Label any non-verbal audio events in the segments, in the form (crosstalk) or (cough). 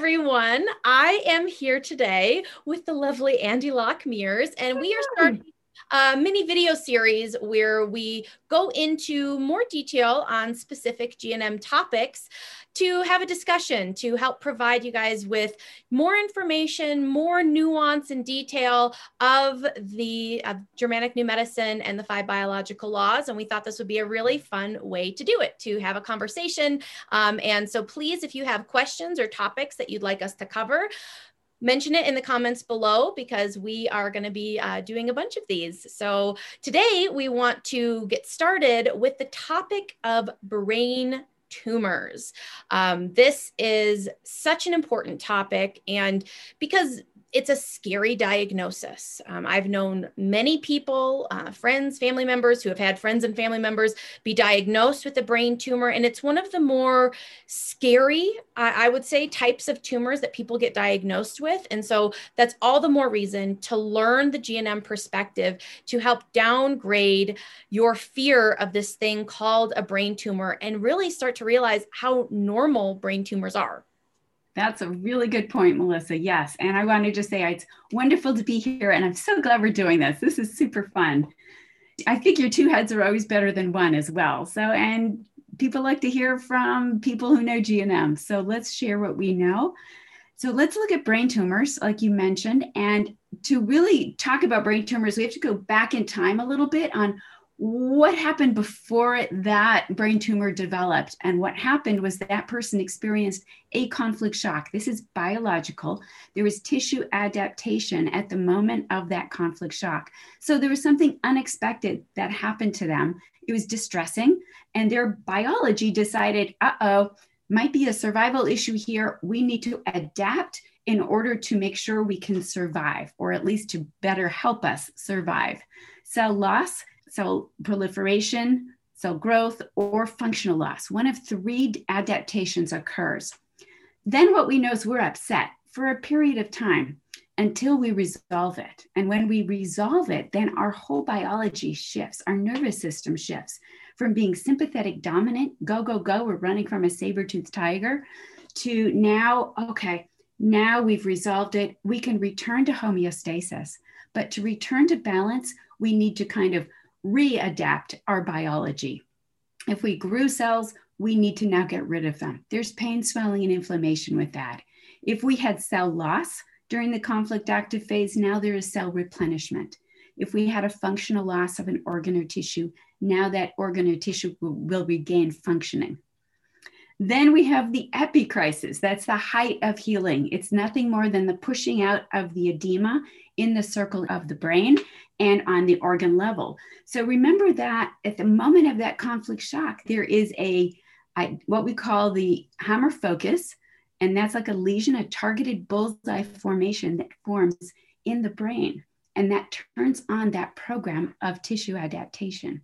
everyone. I am here today with the lovely Andi Lockmears, and we are starting a mini video series where we go into more detail on specific GNM topics to have a discussion to help provide you guys with more information, more nuance and detail of the uh, Germanic New Medicine and the five biological laws. And we thought this would be a really fun way to do it, to have a conversation. Um, and so please, if you have questions or topics that you'd like us to cover, mention it in the comments below because we are going to be uh, doing a bunch of these. So today we want to get started with the topic of brain tumors. Um, this is such an important topic and because it's a scary diagnosis. Um, I've known many people, uh, friends, family members who have had friends and family members be diagnosed with a brain tumor. And it's one of the more scary, I, I would say, types of tumors that people get diagnosed with. And so that's all the more reason to learn the GNM perspective to help downgrade your fear of this thing called a brain tumor and really start to realize how normal brain tumors are. That's a really good point, Melissa. Yes. And I wanted to just say it's wonderful to be here. And I'm so glad we're doing this. This is super fun. I figure two heads are always better than one as well. So, and people like to hear from people who know GNM. So let's share what we know. So let's look at brain tumors, like you mentioned. And to really talk about brain tumors, we have to go back in time a little bit on what happened before that brain tumor developed? And what happened was that person experienced a conflict shock. This is biological. There was tissue adaptation at the moment of that conflict shock. So there was something unexpected that happened to them. It was distressing and their biology decided uh-oh might be a survival issue here. We need to adapt in order to make sure we can survive or at least to better help us survive. Cell loss cell proliferation, cell growth, or functional loss. One of three adaptations occurs. Then what we know is we're upset for a period of time until we resolve it. And when we resolve it, then our whole biology shifts, our nervous system shifts from being sympathetic dominant, go, go, go, we're running from a saber toothed tiger, to now, okay, now we've resolved it. We can return to homeostasis. But to return to balance, we need to kind of readapt our biology. If we grew cells, we need to now get rid of them. There's pain, swelling, and inflammation with that. If we had cell loss during the conflict active phase, now there is cell replenishment. If we had a functional loss of an organ or tissue, now that organ or tissue will, will regain functioning. Then we have the epicrisis. That's the height of healing. It's nothing more than the pushing out of the edema in the circle of the brain and on the organ level. So remember that at the moment of that conflict shock, there is a, a what we call the Hamer focus, and that's like a lesion, a targeted bullseye formation that forms in the brain, and that turns on that program of tissue adaptation.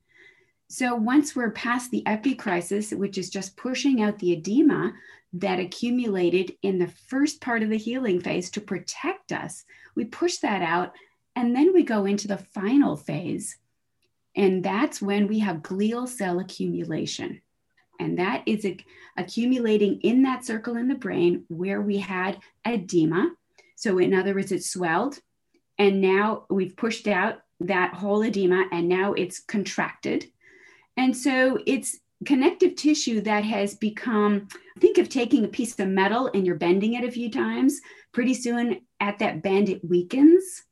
So once we're past the epicrisis, which is just pushing out the edema that accumulated in the first part of the healing phase to protect us, we push that out and then we go into the final phase. And that's when we have glial cell accumulation. And that is accumulating in that circle in the brain where we had edema. So, in other words, it swelled. And now we've pushed out that whole edema and now it's contracted. And so it's connective tissue that has become think of taking a piece of metal and you're bending it a few times. Pretty soon at that bend, it weakens.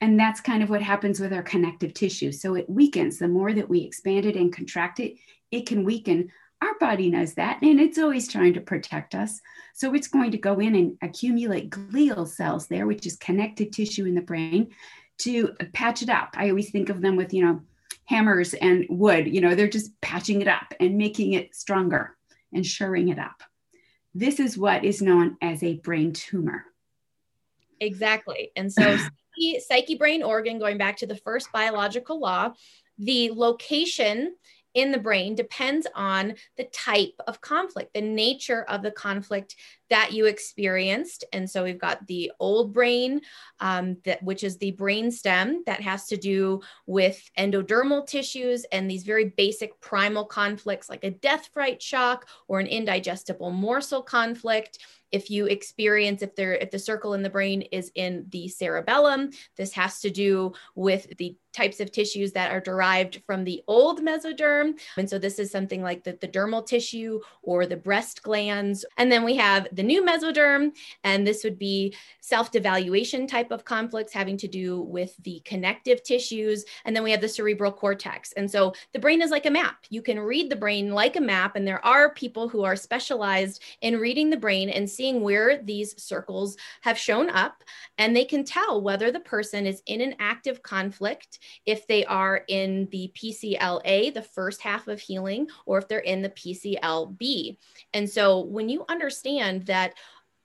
And that's kind of what happens with our connective tissue. So it weakens. The more that we expand it and contract it, it can weaken. Our body knows that, and it's always trying to protect us. So it's going to go in and accumulate glial cells there, which is connective tissue in the brain, to patch it up. I always think of them with, you know, hammers and wood. You know, they're just patching it up and making it stronger and shoring it up. This is what is known as a brain tumor. Exactly. And so (sighs) psyche, brain organ, going back to the first biological law, the location in the brain depends on the type of conflict, the nature of the conflict that you experienced. And so we've got the old brain, um, that which is the brain stem that has to do with endodermal tissues and these very basic primal conflicts like a death fright shock or an indigestible morsel conflict. If you experience if there if the circle in the brain is in the cerebellum this has to do with the types of tissues that are derived from the old mesoderm. And so this is something like the, the dermal tissue or the breast glands. And then we have the new mesoderm and this would be self-devaluation type of conflicts having to do with the connective tissues and then we have the cerebral cortex and so the brain is like a map you can read the brain like a map and there are people who are specialized in reading the brain and seeing where these circles have shown up, and they can tell whether the person is in an active conflict, if they are in the PCLA, the first half of healing, or if they're in the PCLB. And so when you understand that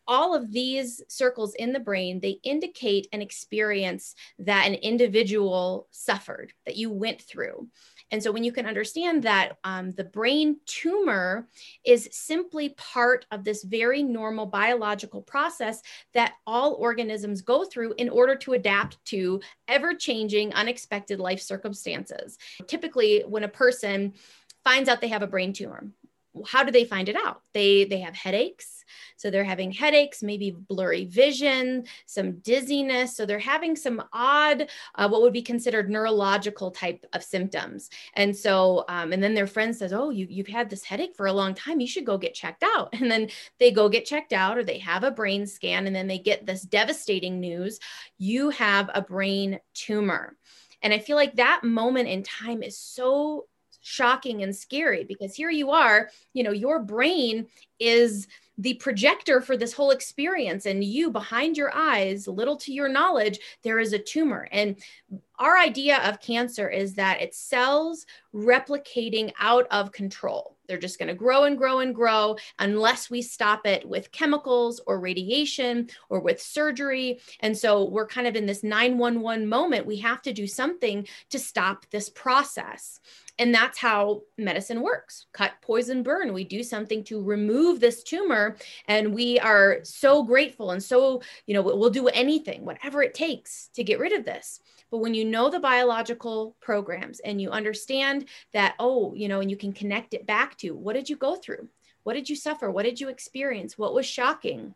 all of these circles in the brain they indicate an experience that an individual suffered that you went through and so when you can understand that um, the brain tumor is simply part of this very normal biological process that all organisms go through in order to adapt to ever changing, unexpected life circumstances. Typically, when a person finds out they have a brain tumor, how do they find it out? They they have headaches, so they're having headaches, maybe blurry vision, some dizziness. So they're having some odd, uh, what would be considered neurological type of symptoms. And so, um, and then their friend says, "Oh, you you've had this headache for a long time. You should go get checked out." (laughs) And then they go get checked out, or they have a brain scan, and then they get this devastating news: you have a brain tumor. And I feel like that moment in time is so shocking and scary because here you are, you know, your brain is the projector for this whole experience and you behind your eyes little to your knowledge there is a tumor. And our idea of cancer is that it's cells replicating out of control. They're just going to grow and grow and grow unless we stop it with chemicals or radiation or with surgery. And so we're kind of in this 911 moment. We have to do something to stop this process and that's how medicine works cut, poison, burn. We do something to remove this tumor. And we are so grateful and so, you know, we'll do anything, whatever it takes to get rid of this. But when you know the biological programs and you understand that, oh, you know, and you can connect it back to what did you go through? What did you suffer? What did you experience? What was shocking?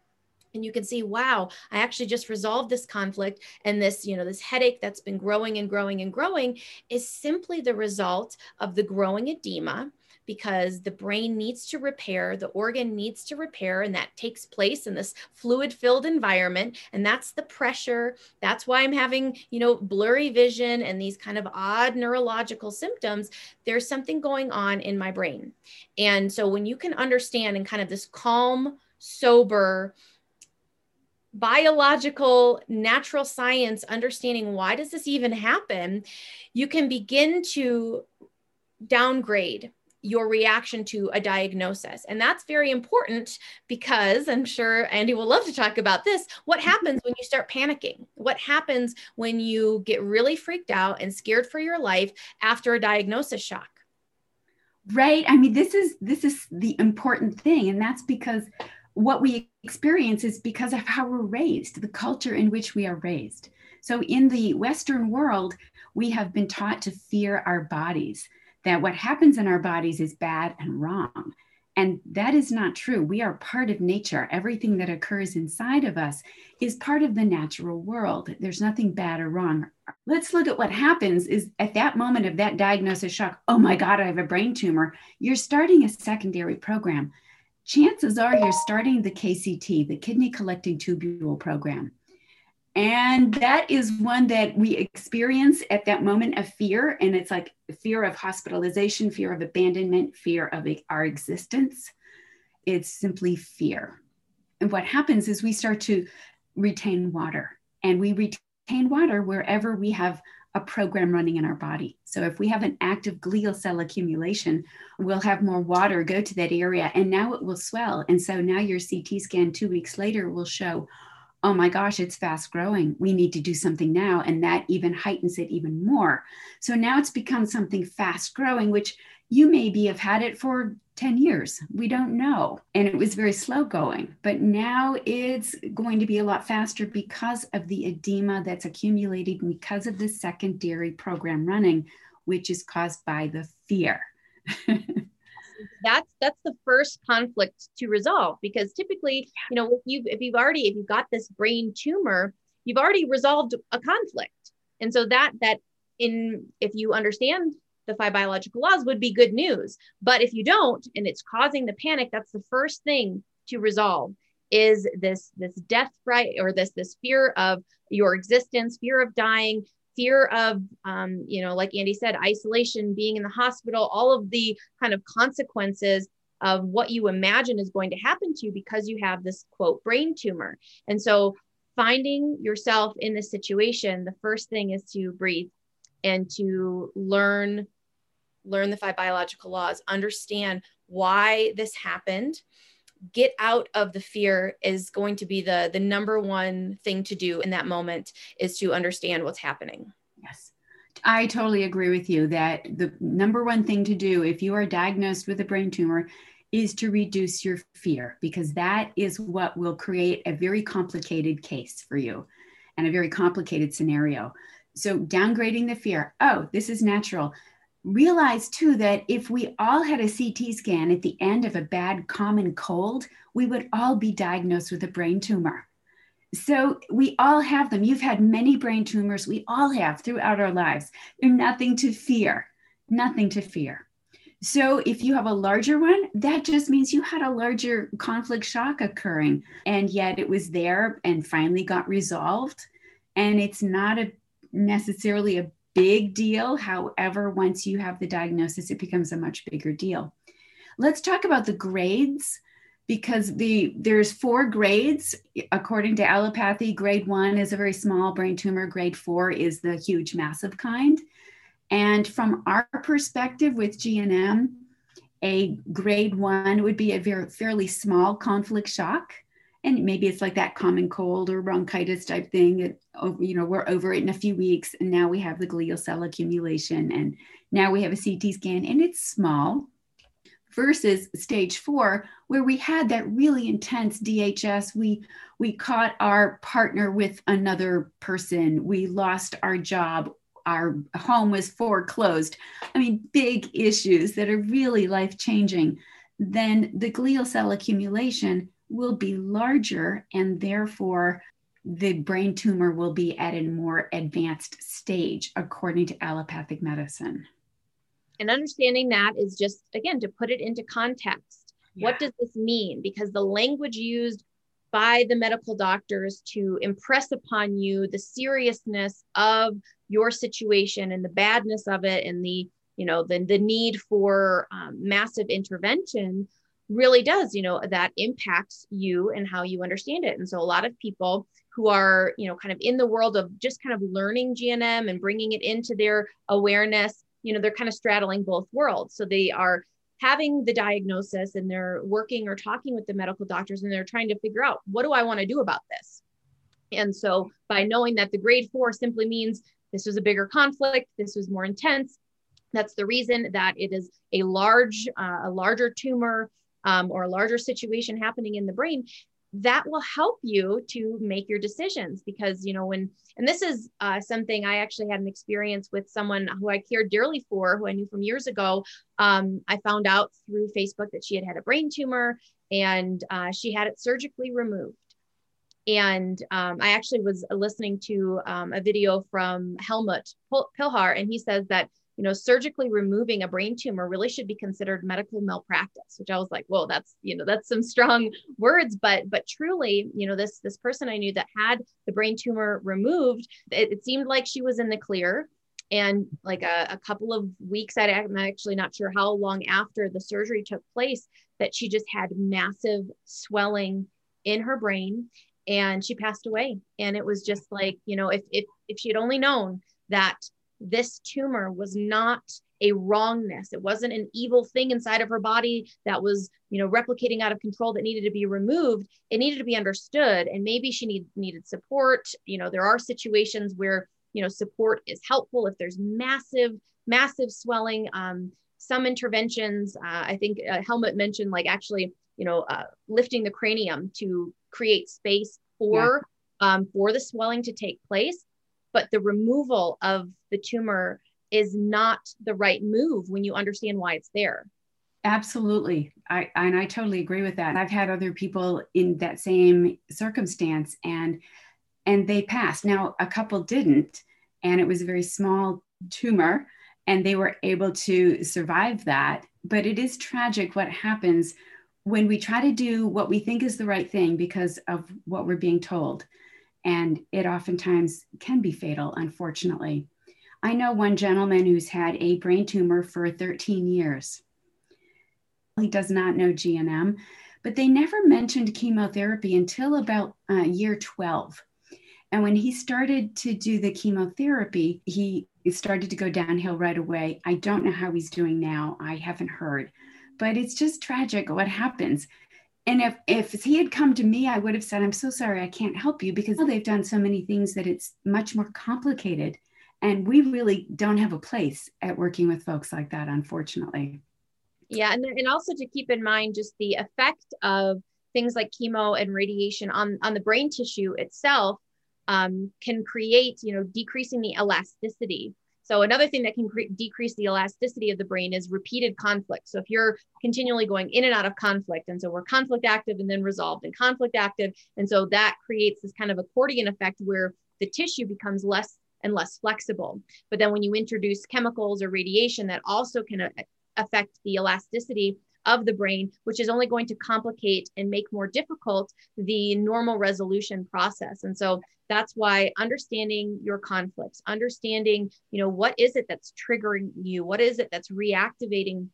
And you can see wow i actually just resolved this conflict and this you know this headache that's been growing and growing and growing is simply the result of the growing edema because the brain needs to repair, the organ needs to repair, and that takes place in this fluid filled environment. And that's the pressure. That's why I'm having, you know, blurry vision and these kind of odd neurological symptoms. There's something going on in my brain. And so when you can understand in kind of this calm, sober, biological natural science understanding why does this even happen you can begin to downgrade your reaction to a diagnosis. And that's very important because I'm sure Andy will love to talk about this. What mm-hmm. happens when you start panicking? What happens when you get really freaked out and scared for your life after a diagnosis shock? Right. I mean, this is this is the important thing and that's because what we experience is because of how we're raised, the culture in which we are raised. So, in the Western world, we have been taught to fear our bodies, that what happens in our bodies is bad and wrong. And that is not true. We are part of nature. Everything that occurs inside of us is part of the natural world. There's nothing bad or wrong. Let's look at what happens is at that moment of that diagnosis shock, oh my God, I have a brain tumor. You're starting a secondary program chances are you're starting the KCT, the kidney collecting tubule program. And that is one that we experience at that moment of fear. And it's like fear of hospitalization, fear of abandonment, fear of our existence. It's simply fear. And what happens is we start to retain water, and we retain water wherever we have a program running in our body. So if we have an active glial cell accumulation, we'll have more water go to that area and now it will swell. And so now your CT scan two weeks later will show, oh my gosh, it's fast growing. We need to do something now. And that even heightens it even more. So now it's become something fast growing, which you maybe have had it for 10 years. We don't know. And it was very slow going, but now it's going to be a lot faster because of the edema that's accumulated because of the secondary program running, which is caused by the fear. (laughs) that's that's the first conflict to resolve because typically you know if you've if you've already if you've got this brain tumor you've already resolved a conflict and so that that in if you understand the five biological laws would be good news. But if you don't and it's causing the panic that's the first thing to resolve is this this death fright or this this fear of your existence fear of dying fear of um, you know like andy said isolation being in the hospital all of the kind of consequences of what you imagine is going to happen to you because you have this quote brain tumor. And so finding yourself in this situation the first thing is to breathe and to learn learn the five biological laws understand why this happened get out of the fear is going to be the the number one thing to do in that moment is to understand what's happening. Yes. I totally agree with you that the number one thing to do if you are diagnosed with a brain tumor is to reduce your fear because that is what will create a very complicated case for you and a very complicated scenario. So downgrading the fear. Oh this is natural realize too that if we all had a CT scan at the end of a bad common cold, we would all be diagnosed with a brain tumor. So we all have them. You've had many brain tumors. We all have throughout our lives. They're nothing to fear, nothing to fear. So if you have a larger one, that just means you had a larger conflict shock occurring, and yet it was there and finally got resolved. And it's not a necessarily a big deal. However, once you have the diagnosis, it becomes a much bigger deal. Let's talk about the grades because the there's four grades according to allopathy. Grade one is a very small brain tumor. Grade four is the huge, massive kind. And from our perspective with GNM, a grade one would be a very fairly small conflict shock and maybe it's like that common cold or bronchitis type thing it, oh, you know we're over it in a few weeks and now we have the glial cell accumulation and now we have a ct scan and it's small versus stage four where we had that really intense dhs we we caught our partner with another person. We lost our job. Our home was foreclosed. I mean big issues that are really life changing then the glial cell accumulation will be larger and therefore the brain tumor will be at a more advanced stage according to allopathic medicine. And understanding that is just again to put it into context. Yeah. what does this mean? Because the language used by the medical doctors to impress upon you the seriousness of your situation and the badness of it and the you know the, the need for um, massive intervention really does you know that impacts you and how you understand it. And so a lot of people who are you know kind of in the world of just kind of learning gnm and bringing it into their awareness you know they're kind of straddling both worlds. So they are having the diagnosis and they're working or talking with the medical doctors and they're trying to figure out what do i want to do about this? And so by knowing that the grade four simply means this was a bigger conflict this was more intense that's the reason that it is a large uh, a larger tumor um, or a larger situation happening in the brain that will help you to make your decisions because you know when and this is uh, something i actually had an experience with someone who i cared dearly for who i knew from years ago. Um, i found out through facebook that she had had a brain tumor and uh, she had it surgically removed. And um, i actually was listening to um, a video from helmut pilhar and he says that you know, surgically removing a brain tumor really should be considered medical malpractice, which I was like, whoa, that's, you know, that's some strong (laughs) words, but, but truly, you know, this, this person I knew that had the brain tumor removed, it, it seemed like she was in the clear. And like a, a couple of weeks, I, I'm actually not sure how long after the surgery took place, that she just had massive swelling in her brain and she passed away. And it was just like, you know, if, if, if she had only known that this tumor was not a wrongness it wasn't an evil thing inside of her body that was you know replicating out of control that needed to be removed it needed to be understood and maybe she need, needed support you know there are situations where you know support is helpful if there's massive massive swelling um, some interventions, uh, I think uh, Helmut mentioned like actually, you know, uh, lifting the cranium to create space for yeah. um, for the swelling to take place. But the removal of the tumor is not the right move when you understand why it's there. Absolutely. I and I totally agree with that. I've had other people in that same circumstance and and they passed. Now a couple didn't and it was a very small tumor and they were able to survive that. But it is tragic what happens when we try to do what we think is the right thing because of what we're being told. And it oftentimes can be fatal, unfortunately. I know one gentleman who's had a brain tumor for 13 years. He does not know GNM, but they never mentioned chemotherapy until about uh, year 12. And when he started to do the chemotherapy, he started to go downhill right away. I don't know how he's doing now. I haven't heard, but it's just tragic what happens. And if, if he had come to me, I would have said, I'm so sorry, I can't help you because they've done so many things that it's much more complicated. And we really don't have a place at working with folks like that, unfortunately. Yeah. And, and also to keep in mind just the effect of things like chemo and radiation on, on the brain tissue itself um, can create, you know, decreasing the elasticity. So another thing that can cre- decrease the elasticity of the brain is repeated conflict. So if you're continually going in and out of conflict, and so we're conflict active and then resolved and conflict active, and so that creates this kind of accordion effect where the tissue becomes less and less flexible. But then when you introduce chemicals or radiation, that also can affect the elasticity of the brain, which is only going to complicate and make more difficult the normal resolution process. And so that's why understanding your conflicts, understanding, you know, what is it that's triggering you? What is it that's reactivating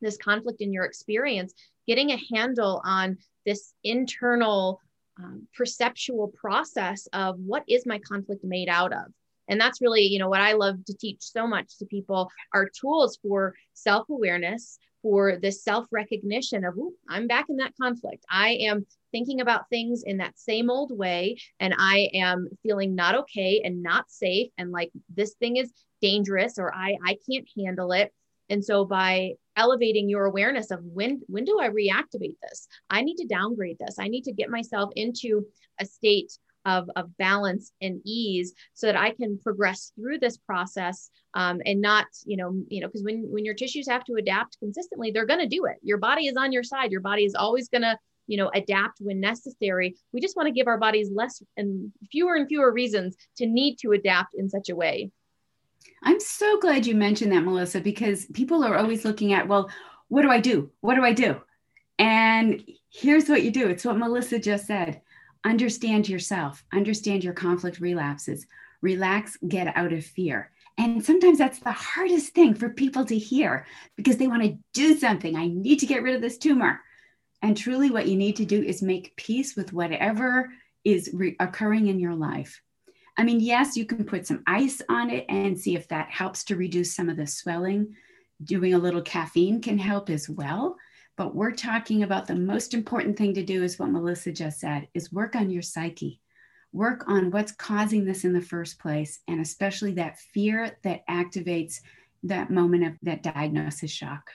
this conflict in your experience? Getting a handle on this internal um, perceptual process of what is my conflict made out of and that's really you know what i love to teach so much to people are tools for self-awareness for this self recognition of, I'm back in that conflict. I am thinking about things in that same old way, and I am feeling not okay and not safe, and like this thing is dangerous, or I, I can't handle it. And so by elevating your awareness of when when do I reactivate this? I need to downgrade this. I need to get myself into a state of, of balance and ease so that I can progress through this process um, and not, you know, you know, because when, when your tissues have to adapt consistently, they're going to do it. Your body is on your side. Your body is always going to, you know, adapt when necessary. We just want to give our bodies less and fewer and fewer reasons to need to adapt in such a way. I'm so glad you mentioned that, Melissa, because people are always looking at, well, what do I do? What do I do? And here's what you do. It's what Melissa just said understand yourself, understand your conflict relapses, relax, get out of fear. And sometimes that's the hardest thing for people to hear because they want to do something. I need to get rid of this tumor. And truly, what you need to do is make peace with whatever is re- occurring in your life. I mean, yes, you can put some ice on it and see if that helps to reduce some of the swelling. Doing a little caffeine can help as well. But we're talking about the most important thing to do is what Melissa just said is work on your psyche. Work on what's causing this in the first place, and especially that fear that activates that moment of that diagnosis shock.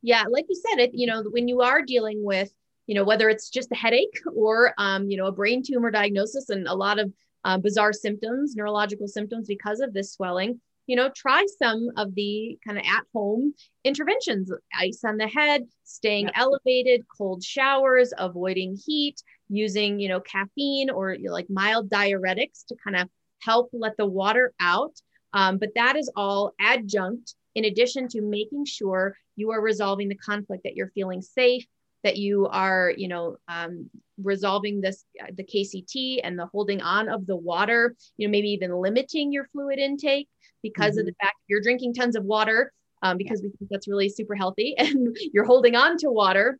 Yeah, like you said, it you know when you are dealing with you know whether it's just a headache or um, you know a brain tumor diagnosis and a lot of uh, bizarre symptoms, neurological symptoms because of this swelling you know, try some of the kind of at home interventions ice on the head, staying yeah. elevated, cold showers, avoiding heat, using, you know, caffeine or you know, like mild diuretics to kind of help let the water out. Um, but that is all adjunct in addition to making sure you are resolving the conflict, that you're feeling safe, that you are, you know, um, resolving this, the KCT and the holding on of the water, you know, maybe even limiting your fluid intake because mm-hmm. of the fact you're drinking tons of water um, because we think that's really super healthy (laughs) and you're holding on to water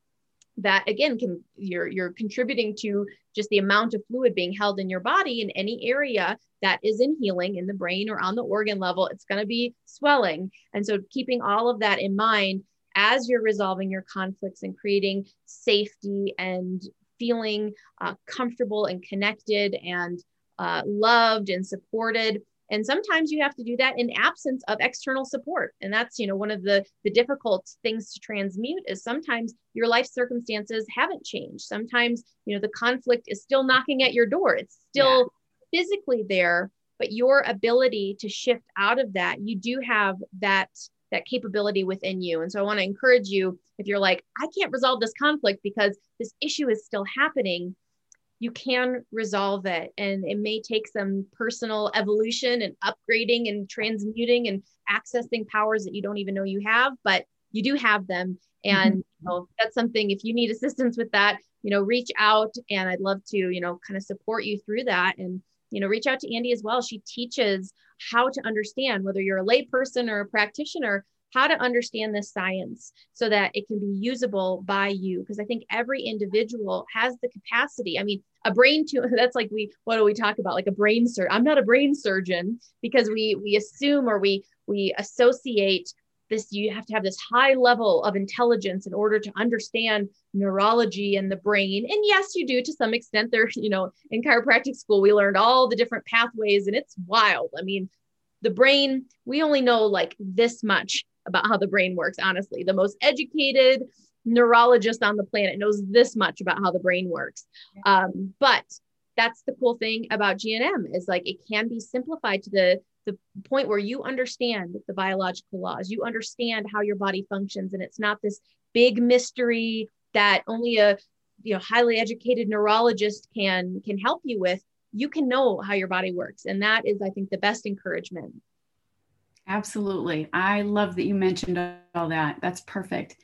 that again can you're you're contributing to just the amount of fluid being held in your body in any area that is in healing in the brain or on the organ level it's going to be swelling and so keeping all of that in mind as you're resolving your conflicts and creating safety and feeling uh, comfortable and connected and uh, loved and supported and sometimes you have to do that in absence of external support. And that's you know one of the the difficult things to transmute is sometimes your life circumstances haven't changed. Sometimes you know the conflict is still knocking at your door. It's still yeah. physically there but your ability to shift out of that you do have that that capability within you. And so i want to encourage you if you're like i can't resolve this conflict because this issue is still happening you can resolve it and it may take some personal evolution and upgrading and transmuting and accessing powers that you don't even know you have but you do have them. And mm-hmm. you know, that's something if you need assistance with that you know reach out and i'd love to you know kind of support you through that. And you know reach out to Andy as well. She teaches how to understand whether you're a layperson or a practitioner how to understand this science so that it can be usable by you. Because i think every individual has the capacity. I mean a brain tumor (laughs) that's like we what do we talk about? Like a brain surgeon i'm not a brain surgeon because we we assume or we we associate this you have to have this high level of intelligence in order to understand neurology and the brain. And yes you do to some extent there (laughs) you know in chiropractic school we learned all the different pathways and it's wild. I mean the brain we only know like this much about how the brain works honestly the most educated neurologist on the planet knows this much about how the brain works. Um, but that's the cool thing about GNM is like it can be simplified to the the point where you understand the biological laws, you understand how your body functions, and it's not this big mystery that only a you know highly educated neurologist can can help you with. You can know how your body works, and that is, I think, the best encouragement. Absolutely, I love that you mentioned all that. That's perfect.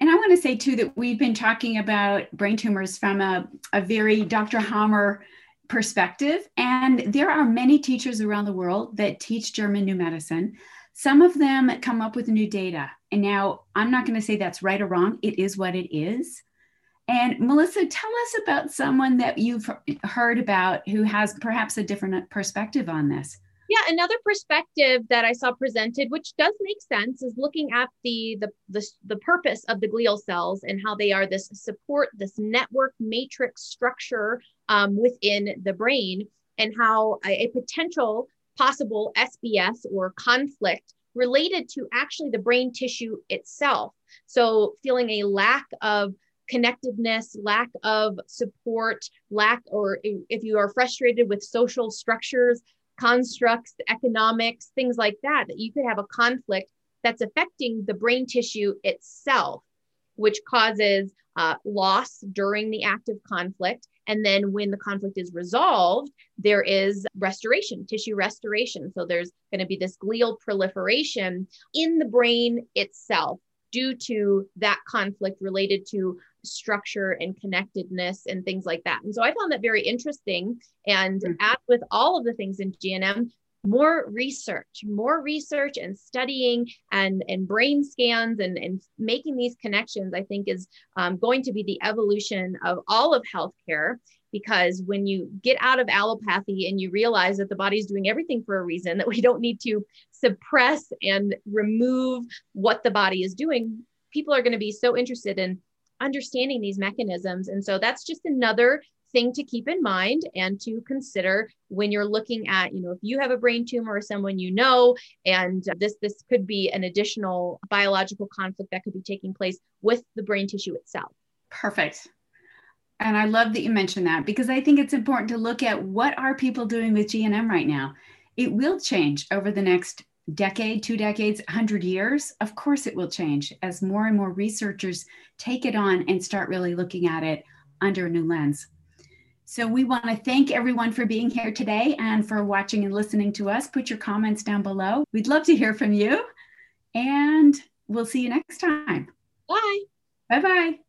And I want to say too that we've been talking about brain tumors from a, a very Dr. Hamer perspective. And there are many teachers around the world that teach German new medicine. Some of them come up with new data. And now I'm not going to say that's right or wrong, it is what it is. And Melissa, tell us about someone that you've heard about who has perhaps a different perspective on this yeah another perspective that i saw presented which does make sense is looking at the, the the the, purpose of the glial cells and how they are this support this network matrix structure um, within the brain and how a, a potential possible sbs or conflict related to actually the brain tissue itself. So feeling a lack of connectedness, lack of support, lack, or if you are frustrated with social structures, constructs, economics, things like that, that you could have a conflict that's affecting the brain tissue itself, which causes uh, loss during the active conflict. And then when the conflict is resolved, there is restoration, tissue restoration. So there's going to be this glial proliferation in the brain itself due to that conflict related to structure and connectedness and things like that. And so I found that very interesting. And mm-hmm. as with all of the things in GNM, more research, more research and studying and, and brain scans and, and making these connections, I think is um, going to be the evolution of all of healthcare. Because when you get out of allopathy and you realize that the body's doing everything for a reason, that we don't need to suppress and remove what the body is doing, people are going to be so interested in understanding these mechanisms. And so that's just another thing to keep in mind and to consider when you're looking at you know if you have a brain tumor or someone you know and this this could be an additional biological conflict that could be taking place with the brain tissue itself. Perfect. And i love that you mentioned that because i think it's important to look at what are people doing with gnm right now. It will change over the next decade, two decades, 100 years, of course it will change as more and more researchers take it on and start really looking at it under a new lens. So we want to thank everyone for being here today and for watching and listening to us. Put your comments down below. We'd love to hear from you. And we'll see you next time. Bye. Bye bye.